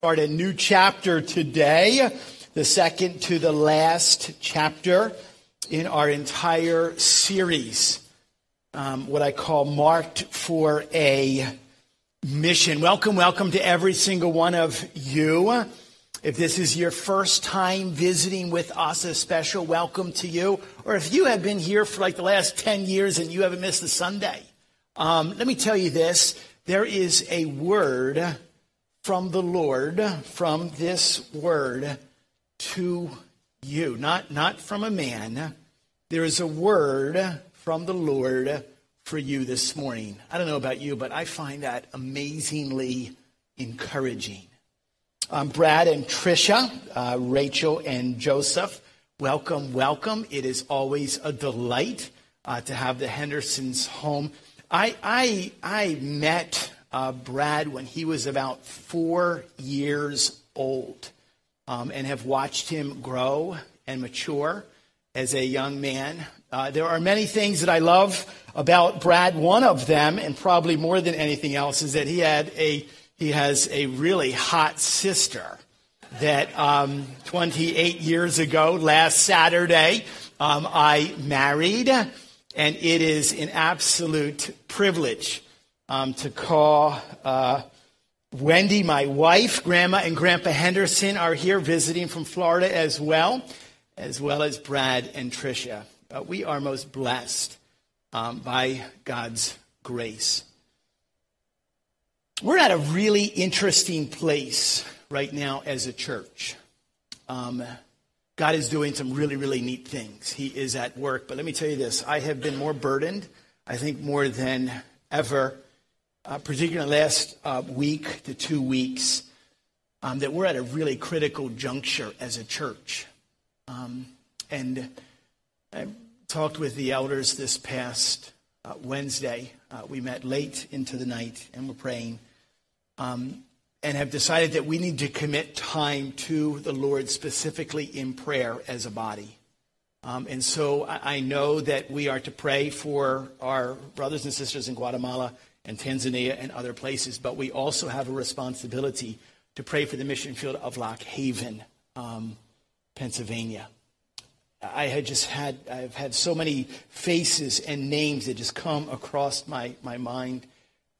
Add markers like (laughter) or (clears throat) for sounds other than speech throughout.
start a new chapter today, the second to the last chapter in our entire series, um, what I call Marked for a Mission. Welcome, welcome to every single one of you. If this is your first time visiting with us, a special welcome to you. Or if you have been here for like the last 10 years and you haven't missed a Sunday, um, let me tell you this there is a word from the Lord, from this word to you. Not, not from a man. There is a word from the Lord for you this morning. I don't know about you, but I find that amazingly encouraging. Um, Brad and Trisha, uh, Rachel and Joseph, welcome, welcome. It is always a delight uh, to have the Hendersons home. I, I, I met uh, Brad when he was about four years old um, and have watched him grow and mature as a young man. Uh, there are many things that I love about Brad. One of them, and probably more than anything else, is that he had a he has a really hot sister that um, 28 years ago, last Saturday, um, I married, and it is an absolute privilege um, to call uh, Wendy, my wife. Grandma and Grandpa Henderson are here visiting from Florida as well, as well as Brad and Tricia. Uh, we are most blessed um, by God's grace. We're at a really interesting place right now as a church. Um, God is doing some really, really neat things. He is at work. But let me tell you this I have been more burdened, I think, more than ever uh, particularly last uh, week to two weeks, um, that we're at a really critical juncture as a church. Um, and I talked with the elders this past uh, Wednesday. Uh, we met late into the night and we're praying. Um, and have decided that we need to commit time to the Lord specifically in prayer as a body. Um, and so I, I know that we are to pray for our brothers and sisters in Guatemala and Tanzania and other places, but we also have a responsibility to pray for the mission field of Lock Haven, um, Pennsylvania. I had just had, I've had so many faces and names that just come across my, my mind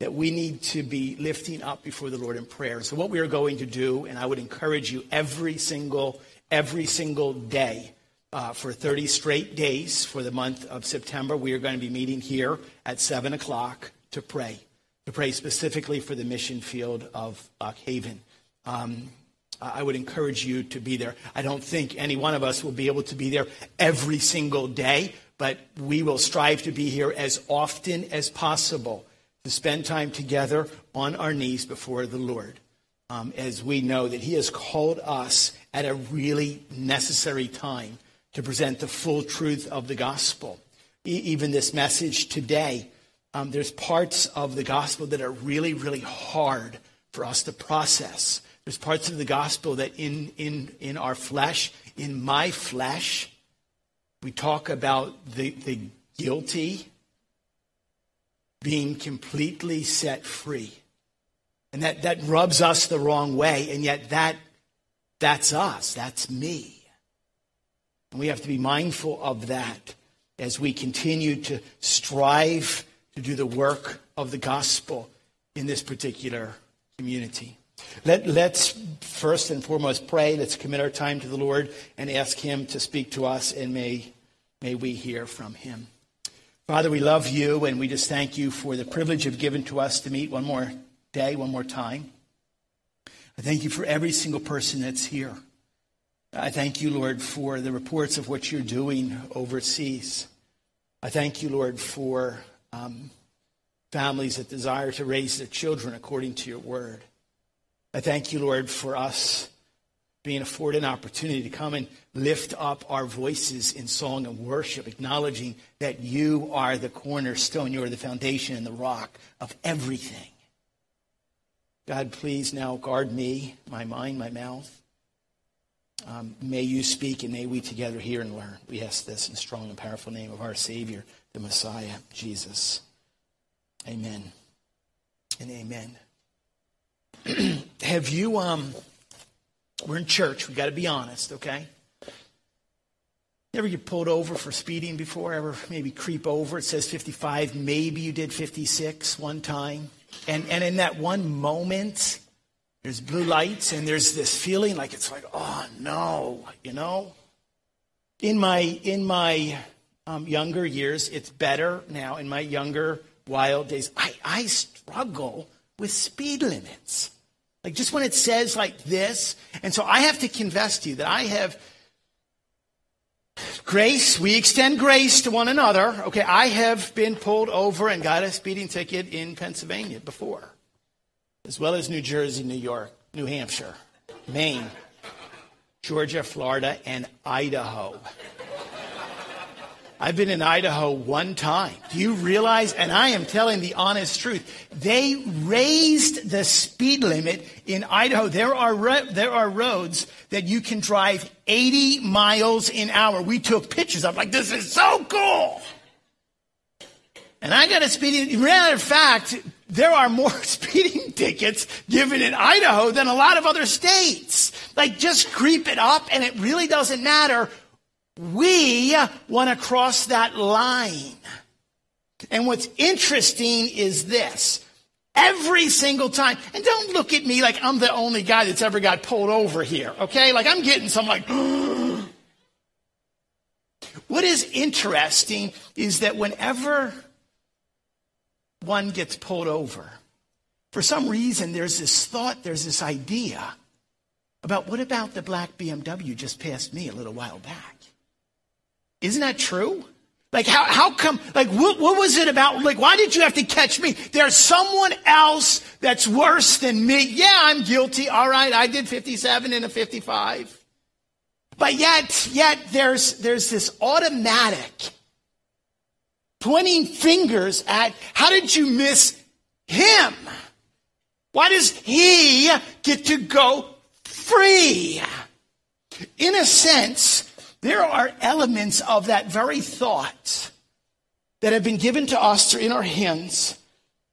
that we need to be lifting up before the Lord in prayer. So what we are going to do, and I would encourage you every single, every single day, uh, for 30 straight days for the month of September, we are going to be meeting here at 7 o'clock to pray, to pray specifically for the mission field of Lock Haven. Um, I would encourage you to be there. I don't think any one of us will be able to be there every single day, but we will strive to be here as often as possible to spend time together on our knees before the Lord. Um, as we know that He has called us at a really necessary time to present the full truth of the gospel. E- even this message today um, there's parts of the gospel that are really, really hard for us to process. There's parts of the gospel that in, in, in our flesh, in my flesh, we talk about the, the guilty being completely set free. And that, that rubs us the wrong way, and yet that, that's us, that's me. And we have to be mindful of that as we continue to strive to do the work of the gospel in this particular community. Let, let's first and foremost pray. Let's commit our time to the Lord and ask Him to speak to us, and may, may we hear from Him. Father, we love you, and we just thank you for the privilege you've given to us to meet one more day, one more time. I thank you for every single person that's here. I thank you, Lord, for the reports of what you're doing overseas. I thank you, Lord, for um, families that desire to raise their children according to your word. I thank you, Lord, for us being afforded an opportunity to come and lift up our voices in song and worship, acknowledging that you are the cornerstone, you are the foundation and the rock of everything. God, please now guard me, my mind, my mouth. Um, may you speak and may we together hear and learn. We ask this in the strong and powerful name of our Savior the Messiah, Jesus. Amen and amen. (clears throat) have you, um, we're in church, we got to be honest, okay? You ever get pulled over for speeding before? Ever maybe creep over? It says 55. Maybe you did 56 one time. And, and in that one moment, there's blue lights and there's this feeling like it's like, oh no, you know? In my, in my um, younger years, it's better now. In my younger wild days, I, I struggle with speed limits. Like just when it says like this. And so I have to confess to you that I have grace. We extend grace to one another. Okay, I have been pulled over and got a speeding ticket in Pennsylvania before, as well as New Jersey, New York, New Hampshire, Maine, Georgia, Florida, and Idaho. I've been in Idaho one time. Do you realize? And I am telling the honest truth. They raised the speed limit in Idaho. There are, there are roads that you can drive 80 miles an hour. We took pictures. I'm like, this is so cool. And I got a speeding, matter of fact, there are more (laughs) speeding tickets given in Idaho than a lot of other states. Like just creep it up and it really doesn't matter we want to cross that line. And what's interesting is this. Every single time, and don't look at me like I'm the only guy that's ever got pulled over here, okay? Like I'm getting some like, (gasps) what is interesting is that whenever one gets pulled over, for some reason there's this thought, there's this idea about what about the black BMW just passed me a little while back? Isn't that true? Like, how, how come, like, what, what was it about? Like, why did you have to catch me? There's someone else that's worse than me. Yeah, I'm guilty. All right, I did 57 and a 55. But yet, yet there's, there's this automatic pointing fingers at how did you miss him? Why does he get to go free? In a sense, there are elements of that very thought that have been given to us in our hands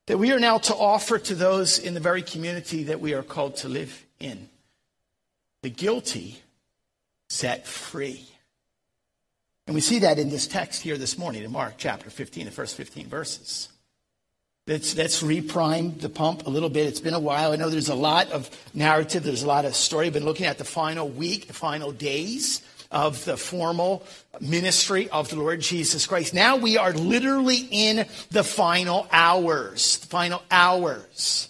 that we are now to offer to those in the very community that we are called to live in. The guilty set free. And we see that in this text here this morning in Mark chapter 15, the first 15 verses. Let's, let's reprime the pump a little bit. It's been a while. I know there's a lot of narrative, there's a lot of story. I've been looking at the final week, the final days of the formal ministry of the Lord Jesus Christ. Now we are literally in the final hours. The final hours.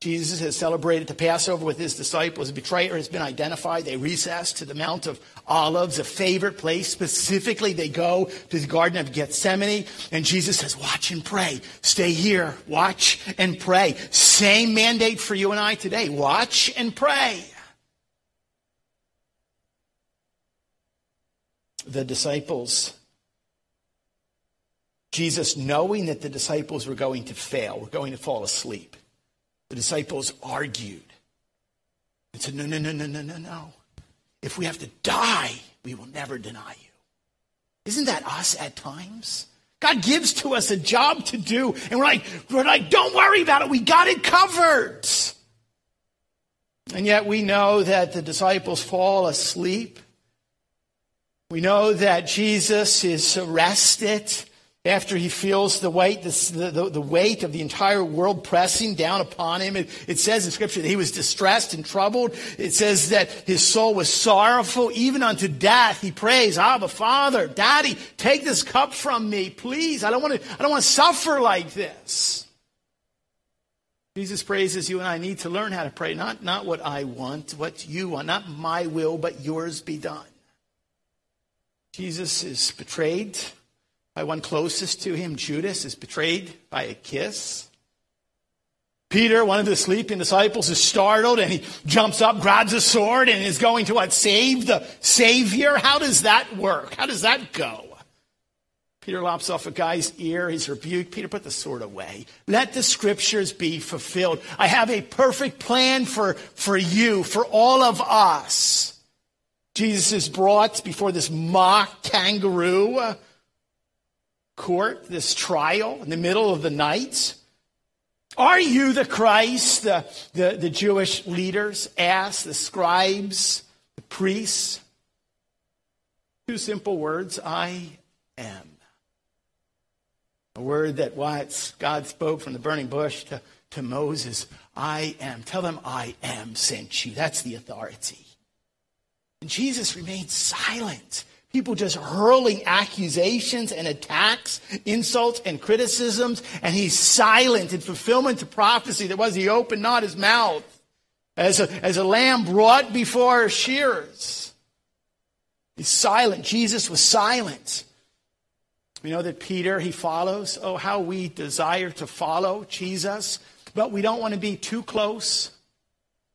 Jesus has celebrated the Passover with his disciples. A betrayer has been identified. They recess to the Mount of Olives, a favorite place. Specifically, they go to the Garden of Gethsemane, and Jesus says, Watch and pray. Stay here. Watch and pray. Same mandate for you and I today. Watch and pray. The disciples, Jesus, knowing that the disciples were going to fail, were going to fall asleep, the disciples argued and said, No, no, no, no, no, no, no. If we have to die, we will never deny you. Isn't that us at times? God gives to us a job to do, and we're like, we're like, don't worry about it. We got it covered. And yet we know that the disciples fall asleep. We know that Jesus is arrested after he feels the weight, the, the, the, weight of the entire world pressing down upon him. It, it, says in scripture that he was distressed and troubled. It says that his soul was sorrowful, even unto death. He prays, Abba, Father, Daddy, take this cup from me, please. I don't want to, I don't want to suffer like this. Jesus praises you and I need to learn how to pray. Not, not what I want, what you want. Not my will, but yours be done. Jesus is betrayed by one closest to him. Judas is betrayed by a kiss. Peter, one of the sleeping disciples, is startled and he jumps up, grabs a sword, and is going to what? Save the Savior? How does that work? How does that go? Peter lops off a guy's ear. He's rebuked. Peter, put the sword away. Let the scriptures be fulfilled. I have a perfect plan for, for you, for all of us. Jesus is brought before this mock kangaroo court, this trial in the middle of the night. Are you the Christ? The, the, the Jewish leaders asked, the scribes, the priests. Two simple words I am. A word that what God spoke from the burning bush to, to Moses I am. Tell them I am sent you. That's the authority. And Jesus remained silent. People just hurling accusations and attacks, insults and criticisms, and he's silent in fulfillment to prophecy that was he opened not his mouth as a, as a lamb brought before shearers. He's silent. Jesus was silent. We know that Peter, he follows. Oh, how we desire to follow Jesus, but we don't want to be too close.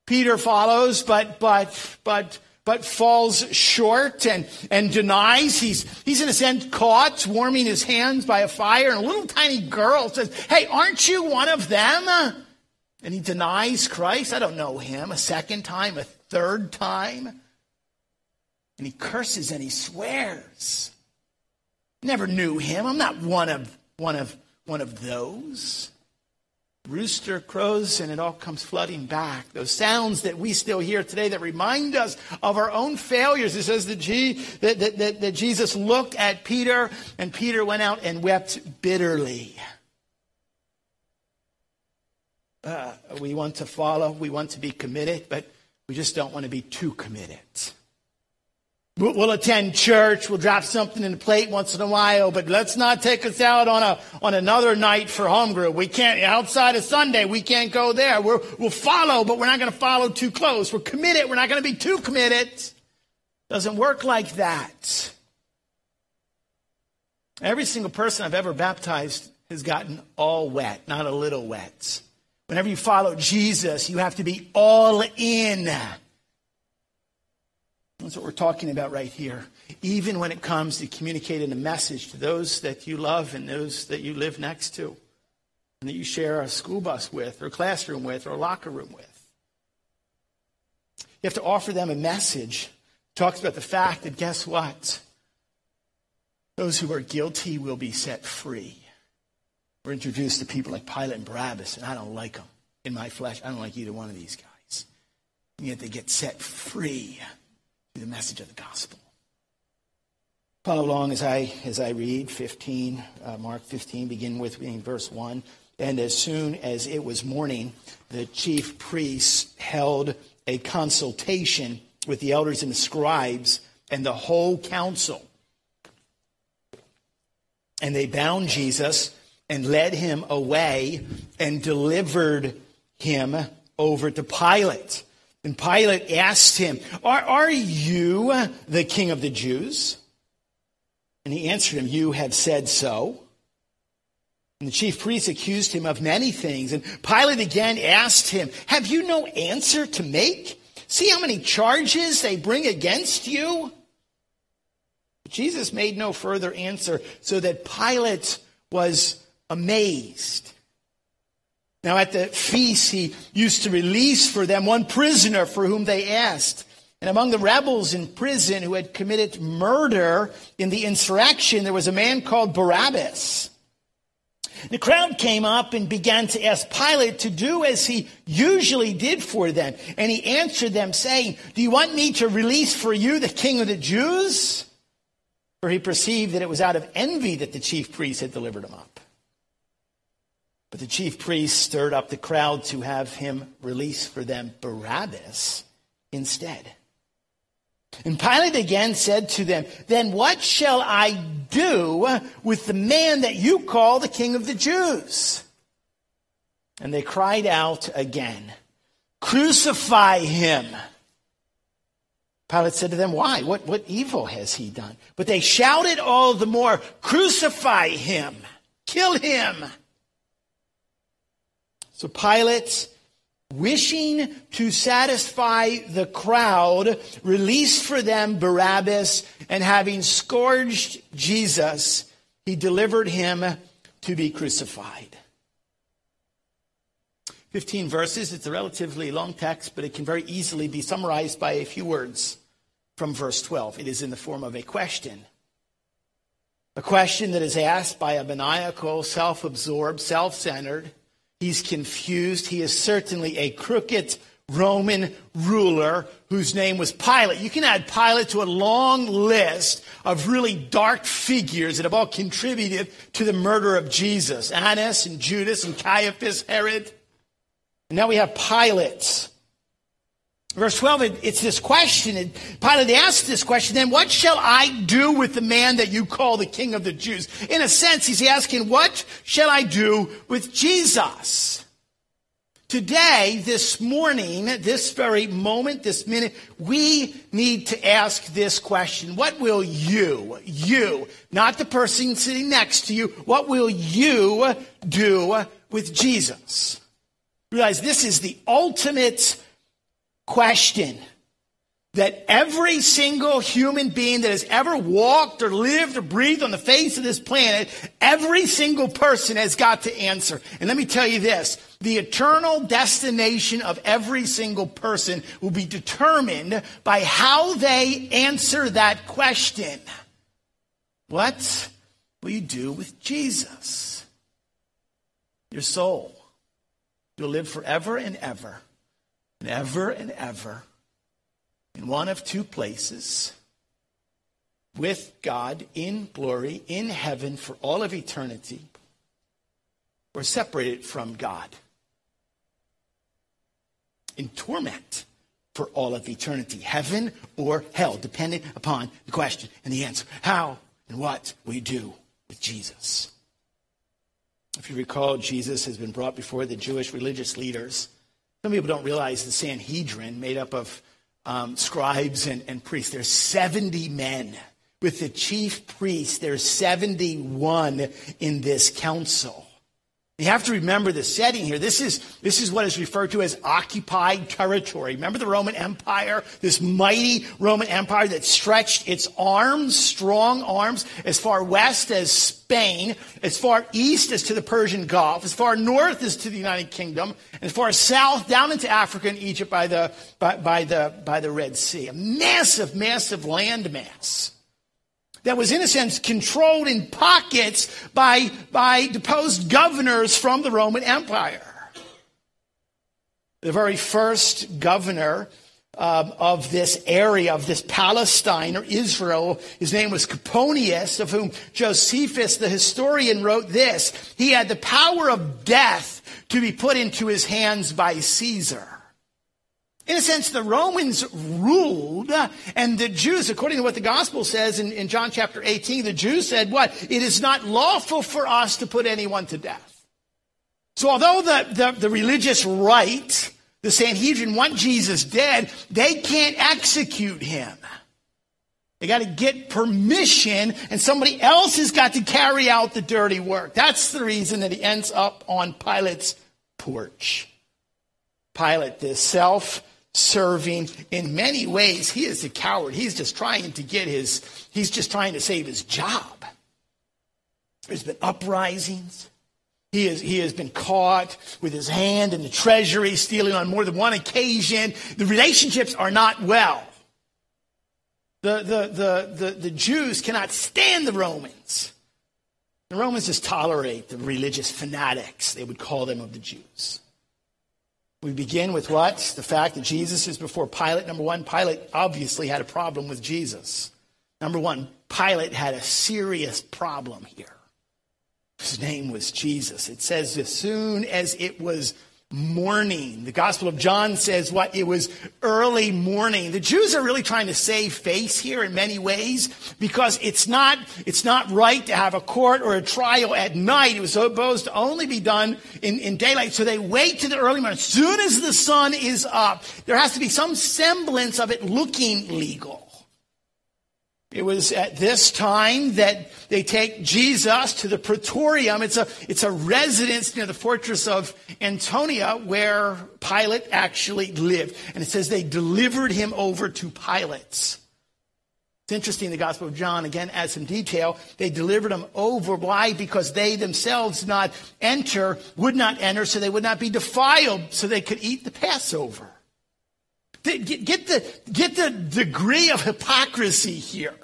Peter follows, but, but, but, but falls short and, and denies. He's, he's in a sense caught warming his hands by a fire, and a little tiny girl says, Hey, aren't you one of them? And he denies Christ. I don't know him. A second time, a third time. And he curses and he swears. Never knew him. I'm not one of one of one of those. Rooster crows and it all comes flooding back. Those sounds that we still hear today that remind us of our own failures. It says that, G, that, that, that, Jesus looked at Peter and Peter went out and wept bitterly. Uh, we want to follow, we want to be committed, but we just don't want to be too committed. We'll attend church. We'll drop something in the plate once in a while, but let's not take us out on a on another night for home group. We can't outside of Sunday. We can't go there. we will follow, but we're not going to follow too close. We're committed. We're not going to be too committed. Doesn't work like that. Every single person I've ever baptized has gotten all wet, not a little wet. Whenever you follow Jesus, you have to be all in. That's what we're talking about right here. Even when it comes to communicating a message to those that you love and those that you live next to, and that you share a school bus with, or classroom with, or a locker room with. You have to offer them a message. It talks about the fact that guess what? Those who are guilty will be set free. We're introduced to people like Pilate and Barabbas, and I don't like them in my flesh. I don't like either one of these guys. And yet they get set free the message of the gospel. Follow along as I as I read 15, uh, Mark 15, begin with verse 1. And as soon as it was morning, the chief priests held a consultation with the elders and the scribes and the whole council. And they bound Jesus and led him away and delivered him over to Pilate. And Pilate asked him, are, are you the king of the Jews? And he answered him, You have said so. And the chief priests accused him of many things. And Pilate again asked him, Have you no answer to make? See how many charges they bring against you? But Jesus made no further answer, so that Pilate was amazed. Now, at the feast, he used to release for them one prisoner for whom they asked. And among the rebels in prison who had committed murder in the insurrection, there was a man called Barabbas. The crowd came up and began to ask Pilate to do as he usually did for them. And he answered them, saying, Do you want me to release for you the king of the Jews? For he perceived that it was out of envy that the chief priests had delivered him up. But the chief priests stirred up the crowd to have him release for them Barabbas instead. And Pilate again said to them, Then what shall I do with the man that you call the king of the Jews? And they cried out again, Crucify him. Pilate said to them, Why? What, what evil has he done? But they shouted all the more, Crucify him! Kill him! So Pilate, wishing to satisfy the crowd, released for them Barabbas, and having scourged Jesus, he delivered him to be crucified. 15 verses. It's a relatively long text, but it can very easily be summarized by a few words from verse 12. It is in the form of a question. A question that is asked by a maniacal, self absorbed, self centered, He's confused. He is certainly a crooked Roman ruler whose name was Pilate. You can add Pilate to a long list of really dark figures that have all contributed to the murder of Jesus Annas and Judas and Caiaphas, Herod. And now we have Pilate. Verse 12, it's this question. Pilate asks this question, then what shall I do with the man that you call the king of the Jews? In a sense, he's asking, what shall I do with Jesus? Today, this morning, this very moment, this minute, we need to ask this question. What will you, you, not the person sitting next to you, what will you do with Jesus? Realize this is the ultimate question that every single human being that has ever walked or lived or breathed on the face of this planet, every single person has got to answer. And let me tell you this, the eternal destination of every single person will be determined by how they answer that question. What will you do with Jesus? Your soul. You'll live forever and ever and ever and ever in one of two places with God in glory, in heaven for all of eternity, or separated from God in torment for all of eternity, heaven or hell, depending upon the question and the answer. How and what we do with Jesus. If you recall, Jesus has been brought before the Jewish religious leaders. Some people don't realize the Sanhedrin, made up of um, scribes and, and priests. There's 70 men. With the chief priest, there's 71 in this council. You have to remember the setting here. This is, this is what is referred to as occupied territory. Remember the Roman Empire? This mighty Roman Empire that stretched its arms, strong arms, as far west as Spain, as far east as to the Persian Gulf, as far north as to the United Kingdom, and as far south down into Africa and Egypt by the, by, by the, by the Red Sea. A massive, massive landmass that was, in a sense, controlled in pockets by, by deposed governors from the Roman Empire. The very first governor um, of this area, of this Palestine or Israel, his name was Coponius, of whom Josephus, the historian, wrote this. He had the power of death to be put into his hands by Caesar. In a sense, the Romans ruled, uh, and the Jews, according to what the gospel says in, in, John chapter 18, the Jews said, What? It is not lawful for us to put anyone to death. So, although the, the, the religious right, the Sanhedrin, want Jesus dead, they can't execute him. They got to get permission, and somebody else has got to carry out the dirty work. That's the reason that he ends up on Pilate's porch. Pilate, this self serving. In many ways, he is a coward. He's just trying to get his, he's just trying to save his job. There's been uprisings. He, is, he has been caught with his hand in the treasury, stealing on more than one occasion. The relationships are not well. The, the, the, the, the Jews cannot stand the Romans. The Romans just tolerate the religious fanatics, they would call them, of the Jews. We begin with what? The fact that Jesus is before Pilate. Number one, Pilate obviously had a problem with Jesus. Number one, Pilate had a serious problem here. His name was Jesus. It says, as soon as it was morning. The Gospel of John says what? It was early morning. The Jews are really trying to save face here in many ways because it's not, it's not right to have a court or a trial at night. It was supposed to only be done in, in daylight. So they wait to the early morning. As soon as the sun is up, there has to be some semblance of it looking legal. It was at this time that they take Jesus to the Praetorium. It's a, it's a residence near the fortress of Antonia where Pilate actually lived. And it says they delivered him over to Pilate. It's interesting, the Gospel of John again adds some detail. They delivered him over. Why? Because they themselves not enter, would not enter, so they would not be defiled, so they could eat the Passover. Get the, get the degree of hypocrisy here.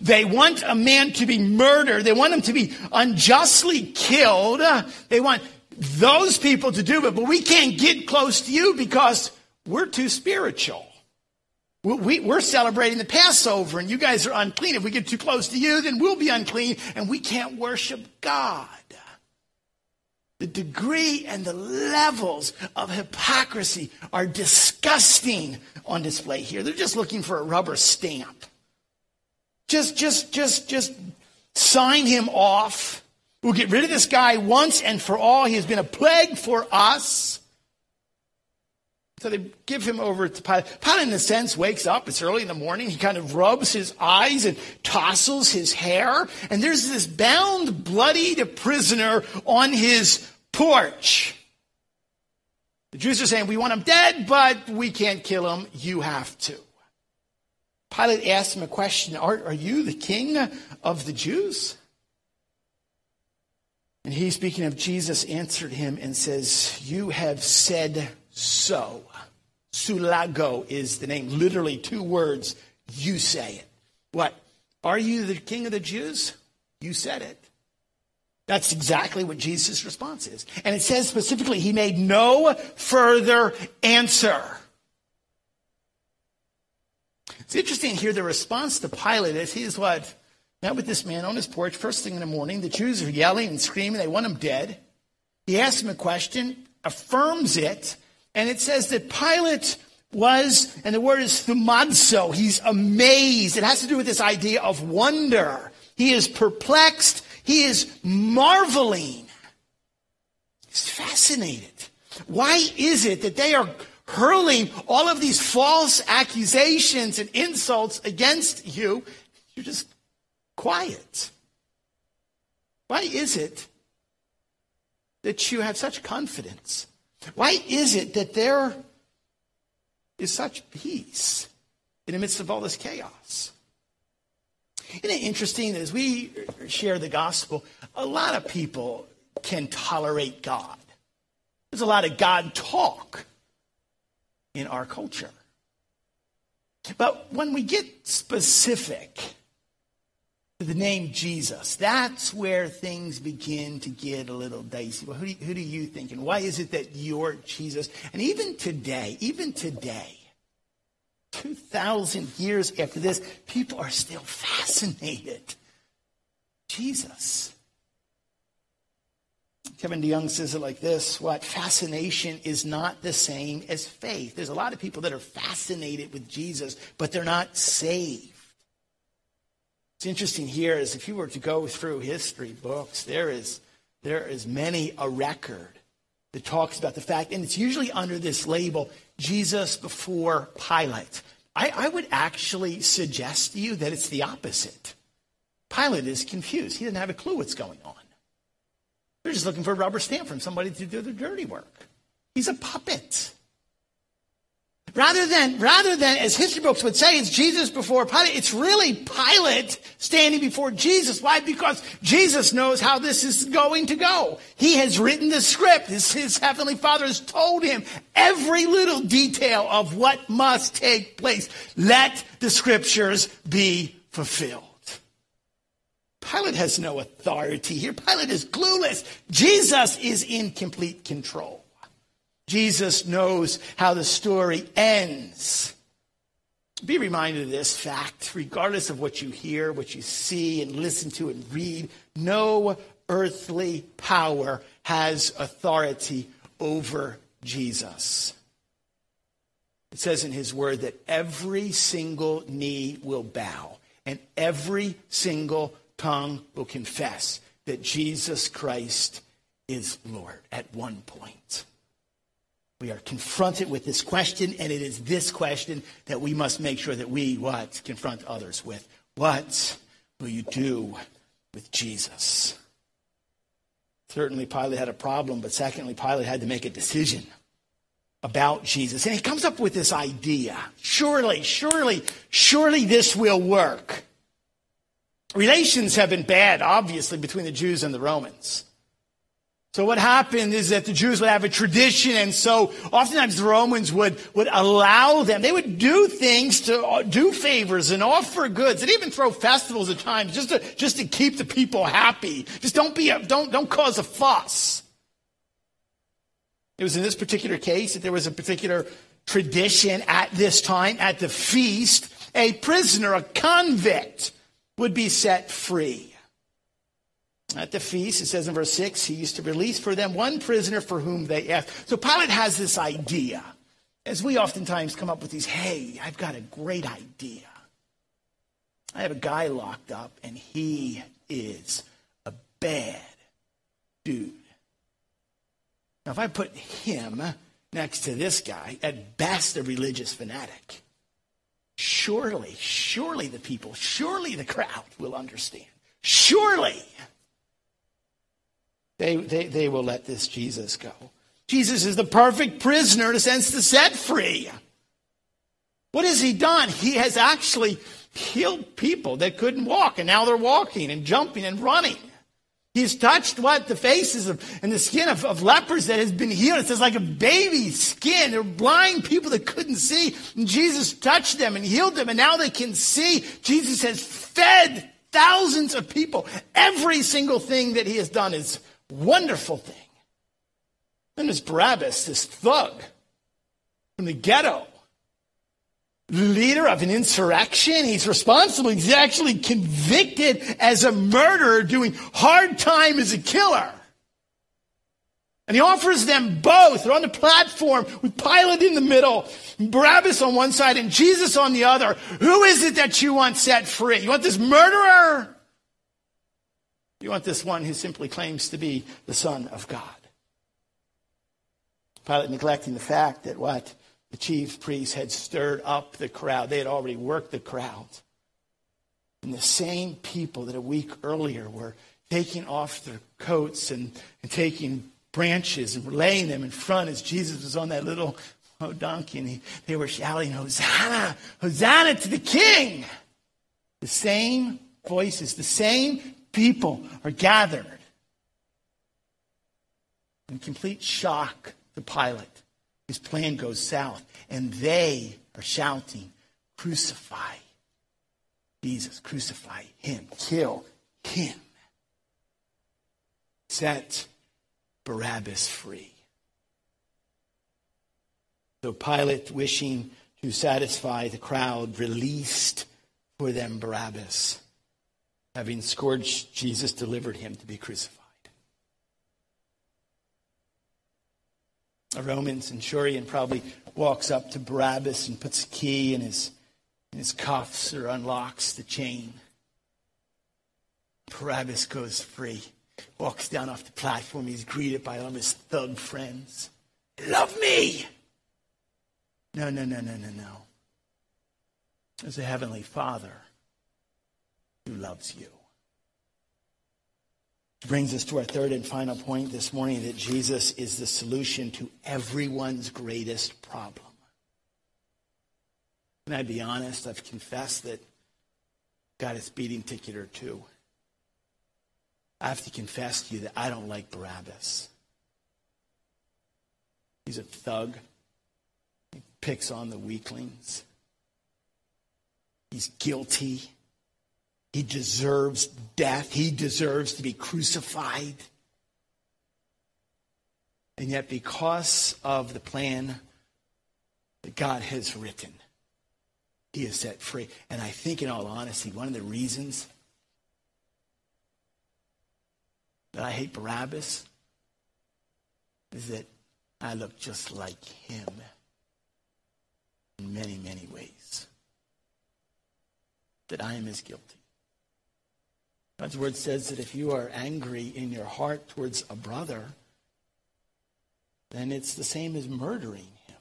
They want a man to be murdered. They want him to be unjustly killed. They want those people to do it, but we can't get close to you because we're too spiritual. We, are celebrating the Passover and you guys are unclean. If we get too close to you, then we'll be unclean and we can't worship God. The degree and the levels of hypocrisy are disgusting on display here. They're just looking for a rubber stamp. Just, just, just, just sign him off. We'll get rid of this guy once and for all. He has been a plague for us. So they give him over to Pilate. Pilate, in a sense, wakes up. It's early in the morning. He kind of rubs his eyes and tousles his hair. And there's this bound, bloodied prisoner on his porch. The Jews are saying, We want him dead, but we can't kill him. You have to. Pilate asked him a question Are, are you the king of the Jews? And he, speaking of Jesus, answered him and says, You have said so. Sulago is the name, literally two words. You say it. What? Are you the king of the Jews? You said it. That's exactly what Jesus' response is. And it says specifically, he made no further answer. It's interesting here, the response to Pilate is he's what? Met with this man on his porch first thing in the morning. The Jews are yelling and screaming. They want him dead. He asks him a question, affirms it, and it says that Pilate was, and the word is thaumazo. He's amazed. It has to do with this idea of wonder. He is perplexed. He is marveling. He's fascinated. Why is it that they are hurling all of these false accusations and insults against you? You're just quiet. Why is it that you have such confidence? Why is it that there is such peace in the midst of all this chaos? Isn't it interesting that as we share the gospel, a lot of people can tolerate God? There's a lot of God talk in our culture. But when we get specific, the name Jesus, that's where things begin to get a little dicey. Well, who do, you, who do you think? And why is it that you're Jesus? And even today, even today, 2,000 years after this, people are still fascinated. Jesus. Kevin DeYoung says it like this What? Fascination is not the same as faith. There's a lot of people that are fascinated with Jesus, but they're not saved. What's interesting here is if you were to go through history books, there is, there is many a record that talks about the fact, and it's usually under this label, Jesus before Pilate. I, I would actually suggest to you that it's the opposite. Pilate is confused. He doesn't have a clue what's going on. They're just looking for a rubber stamp from somebody to do their dirty work. He's a puppet. Rather than, rather than, as history books would say, it's Jesus before Pilate, it's really Pilate standing before Jesus. Why? Because Jesus knows how this is going to go. He has written the script. His, his heavenly father has told him every little detail of what must take place. Let the scriptures be fulfilled. Pilate has no authority here. Pilate is clueless. Jesus is in complete control. Jesus knows how the story ends. Be reminded of this fact, regardless of what you hear, what you see, and listen to and read, no earthly power has authority over Jesus. It says in his word that every single knee will bow and every single tongue will confess that Jesus Christ is Lord at one point. We are confronted with this question, and it is this question that we must make sure that we what confront others with. What will you do with Jesus? Certainly, Pilate had a problem, but secondly, Pilate had to make a decision about Jesus. And he comes up with this idea surely, surely, surely this will work. Relations have been bad, obviously, between the Jews and the Romans. So what happened is that the Jews would have a tradition, and so oftentimes the Romans would, would allow them. They would do things to uh, do favors and offer goods, and even throw festivals at times just to just to keep the people happy. Just don't be a, don't don't cause a fuss. It was in this particular case that there was a particular tradition at this time, at the feast, a prisoner, a convict, would be set free. At the feast, it says in verse 6, he used to release for them one prisoner for whom they asked. So Pilate has this idea, as we oftentimes come up with these, hey, I've got a great idea. I have a guy locked up, and he is a bad dude. Now, if I put him next to this guy, at best a religious fanatic, surely, surely the people, surely the crowd will understand. Surely they, they, they will let this Jesus go. Jesus is the perfect prisoner in a sense to set free. What has he done? He has actually healed people that couldn't walk, and now they're walking and jumping and running. He's touched what? The faces of, and the skin of, of lepers that has been healed. It says like a baby's skin. They're blind people that couldn't see. And Jesus touched them and healed them, and now they can see. Jesus has fed thousands of people. Every single thing that he has done is wonderful thing. Then there's Barabbas, this thug from the ghetto leader of an insurrection. He's responsible. He's actually convicted as a murderer doing hard time as a killer. And he offers them both. They're on the platform with Pilate in the middle, Barabbas on one side and Jesus on the other. Who is it that you want set free? You want this murderer? You want this one who simply claims to be the Son of God? Pilate neglecting the fact that what? The chief priests had stirred up the crowd. They had already worked the crowd. And the same people that a week earlier were taking off their coats and, and taking branches and laying them in front as Jesus was on that little oh, donkey. And he, they were shouting, Hosanna, Hosanna to the King. The same voices, the same people are gathered in complete shock to Pilate. His plan goes south, and they are shouting, Crucify Jesus, crucify him, kill him. Set Barabbas free. So Pilate, wishing to satisfy the crowd, released for them Barabbas. Having scourged Jesus, delivered him to be crucified. A Roman centurion probably walks up to Barabbas and puts a key in his, in his cuffs or unlocks the chain. Barabbas goes free, walks down off the platform. He's greeted by all his thug friends. Love me! No, no, no, no, no, no. There's a heavenly Father who loves you brings us to our third and final point this morning that Jesus is the solution to everyone's greatest problem. Can I be honest? I've confessed that got a speeding ticket or two. I have to confess to you that I don't like Barabbas. He's a thug. He picks on the weaklings. He's guilty. He deserves death. He deserves to be crucified. And yet, because of the plan that God has written, he is set free. And I think, in all honesty, one of the reasons that I hate Barabbas is that I look just like him in many, many ways. That I am as guilty. God's word says that if you are angry in your heart towards a brother, then it's the same as murdering him.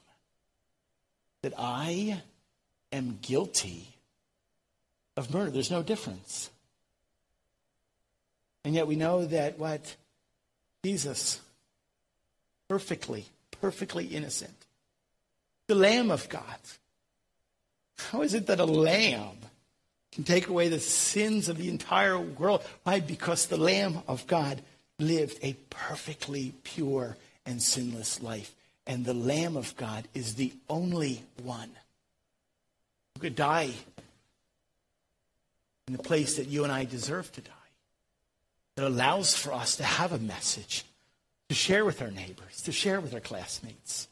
That I am guilty of murder. There's no difference. And yet we know that what Jesus, perfectly, perfectly innocent, the Lamb of God. How is it that a lamb can take away the sins of the entire world. Why? Because the Lamb of God lived a perfectly pure and sinless life. And the Lamb of God is the only one who could die in the place that you and I deserve to die. That allows for us to have a message to share with our neighbors, to share with our classmates.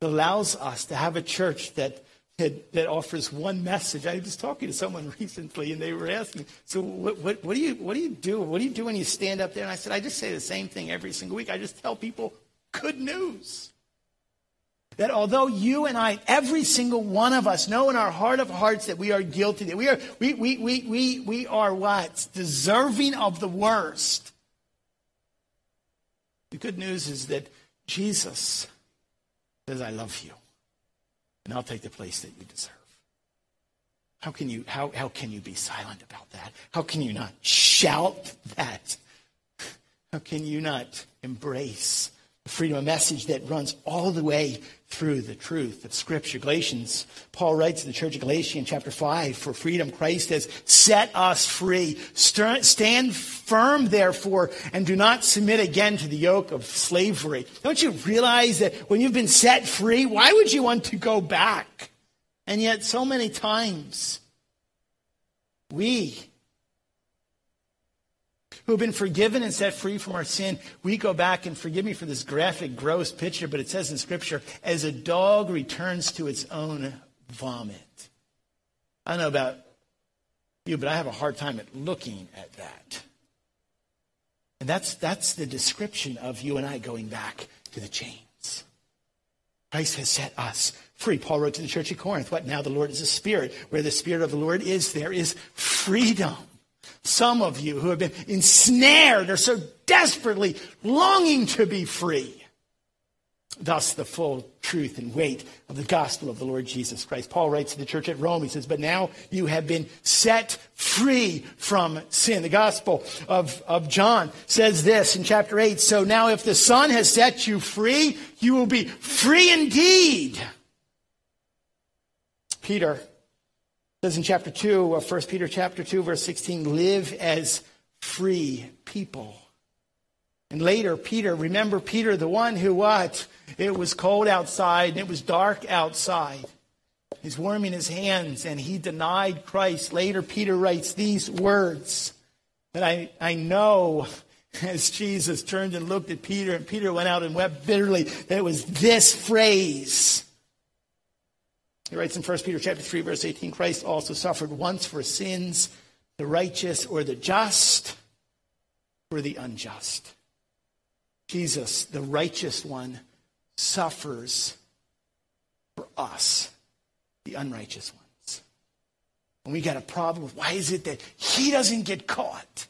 It allows us to have a church that, that, offers one message. I was talking to someone (laughs) recently, and they were asking, "So, what, what, what, do you what do you do? What do you do when you stand up there?" And I said, "I just say the same thing every single week. I just tell people good news." That although you and I, every single one of us, know in our heart of hearts that we are guilty, that we are, we, we, we, we, we are what? Deserving of the worst. The good news is that Jesus says, I love you, and I'll take the place that you deserve. How can you, how, how can you be silent about that? How can you not shout that? How can you not embrace freedom, a message that runs all the way through the truth of Scripture. Galatians, Paul writes to the church of Galatia in chapter 5 For freedom, Christ has set us free. Stand firm, therefore, and do not submit again to the yoke of slavery. Don't you realize that when you've been set free, why would you want to go back? And yet, so many times, we who have been forgiven and set free from our sin, we go back and forgive me for this graphic, gross picture, but it says in Scripture, as a dog returns to its own vomit. I don't know about you, but I have a hard time at looking at that. And that's, that's the description of you and I going back to the chains. Christ has set us free. Paul wrote to the church at Corinth, What now? The Lord is a spirit. Where the spirit of the Lord is, there is freedom. Some of you who have been ensnared are so desperately longing to be free. Thus, the full truth and weight of the gospel of the Lord Jesus Christ. Paul writes to the church at Rome, he says, But now you have been set free from sin. The gospel of, of John says this in chapter 8 So now, if the Son has set you free, you will be free indeed. Peter says in chapter 2 uh, of 1 Peter chapter 2 verse 16 live as free people. And later Peter, remember Peter the one who what? It was cold outside and it was dark outside. He's warming his hands and he denied Christ. Later Peter writes these words that I, I know (laughs) as Jesus turned and looked at Peter and Peter went out and wept bitterly. That was this phrase he writes in 1 Peter chapter 3, verse 18, Christ also suffered once for sins, the righteous or the just, for the unjust. Jesus, the righteous one, suffers for us, the unrighteous ones. And we got a problem with why is it that he doesn't get caught?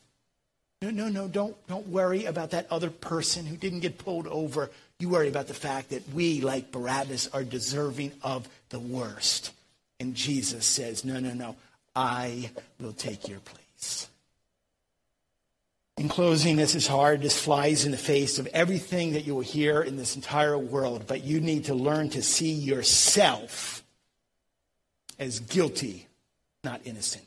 No, no, no, don't, don't worry about that other person who didn't get pulled over. You worry about the fact that we, like Barabbas, are deserving of the worst. And Jesus says, No, no, no, I will take your place. In closing, this is hard. This flies in the face of everything that you will hear in this entire world, but you need to learn to see yourself as guilty, not innocent.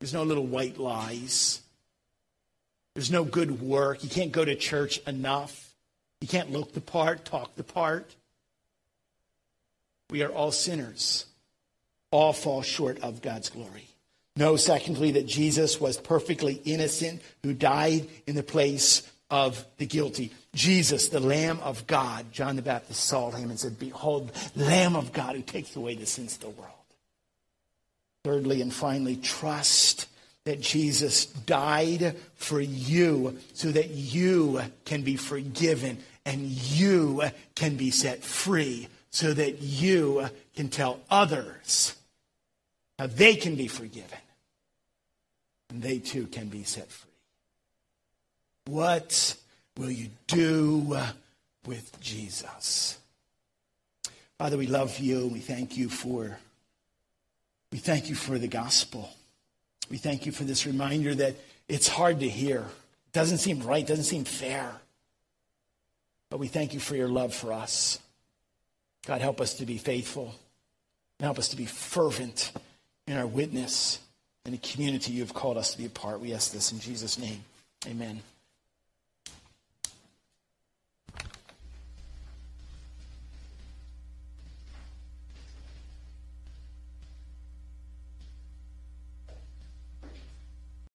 There's no little white lies. There's no good work. You can't go to church enough. You can't look the part, talk the part. We are all sinners. All fall short of God's glory. Know, secondly, that Jesus was perfectly innocent who died in the place of the guilty. Jesus, the Lamb of God, John the Baptist saw him and said, Behold, Lamb of God who takes away the sins of the world. Thirdly and finally, trust that Jesus died for you so that you can be forgiven and you can be set free so that you can tell others how they can be forgiven and they too can be set free. What will you do with Jesus? Father, we love you. We thank you for we thank you for the gospel. We thank you for this reminder that it's hard to hear. It doesn't seem right, doesn't seem fair. But we thank you for your love for us. God, help us to be faithful. Help us to be fervent in our witness in the community you have called us to be a part. We ask this in Jesus' name. Amen.